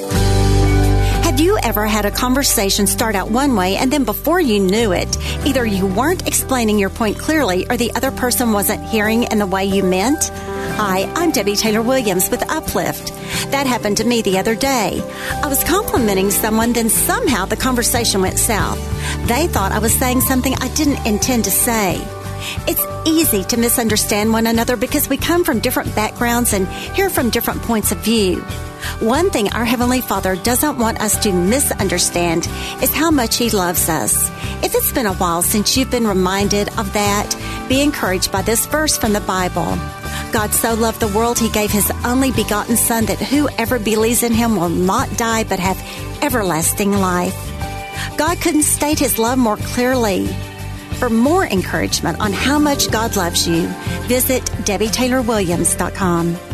Have you ever had a conversation start out one way and then before you knew it, either you weren't explaining your point clearly or the other person wasn't hearing in the way you meant? Hi, I'm Debbie Taylor Williams with Uplift. That happened to me the other day. I was complimenting someone, then somehow the conversation went south. They thought I was saying something I didn't intend to say. It's easy to misunderstand one another because we come from different backgrounds and hear from different points of view. One thing our Heavenly Father doesn't want us to misunderstand is how much He loves us. If it's been a while since you've been reminded of that, be encouraged by this verse from the Bible. God so loved the world, He gave His only begotten Son that whoever believes in Him will not die but have everlasting life. God couldn't state His love more clearly. For more encouragement on how much God loves you, visit DebbieTaylorWilliams.com.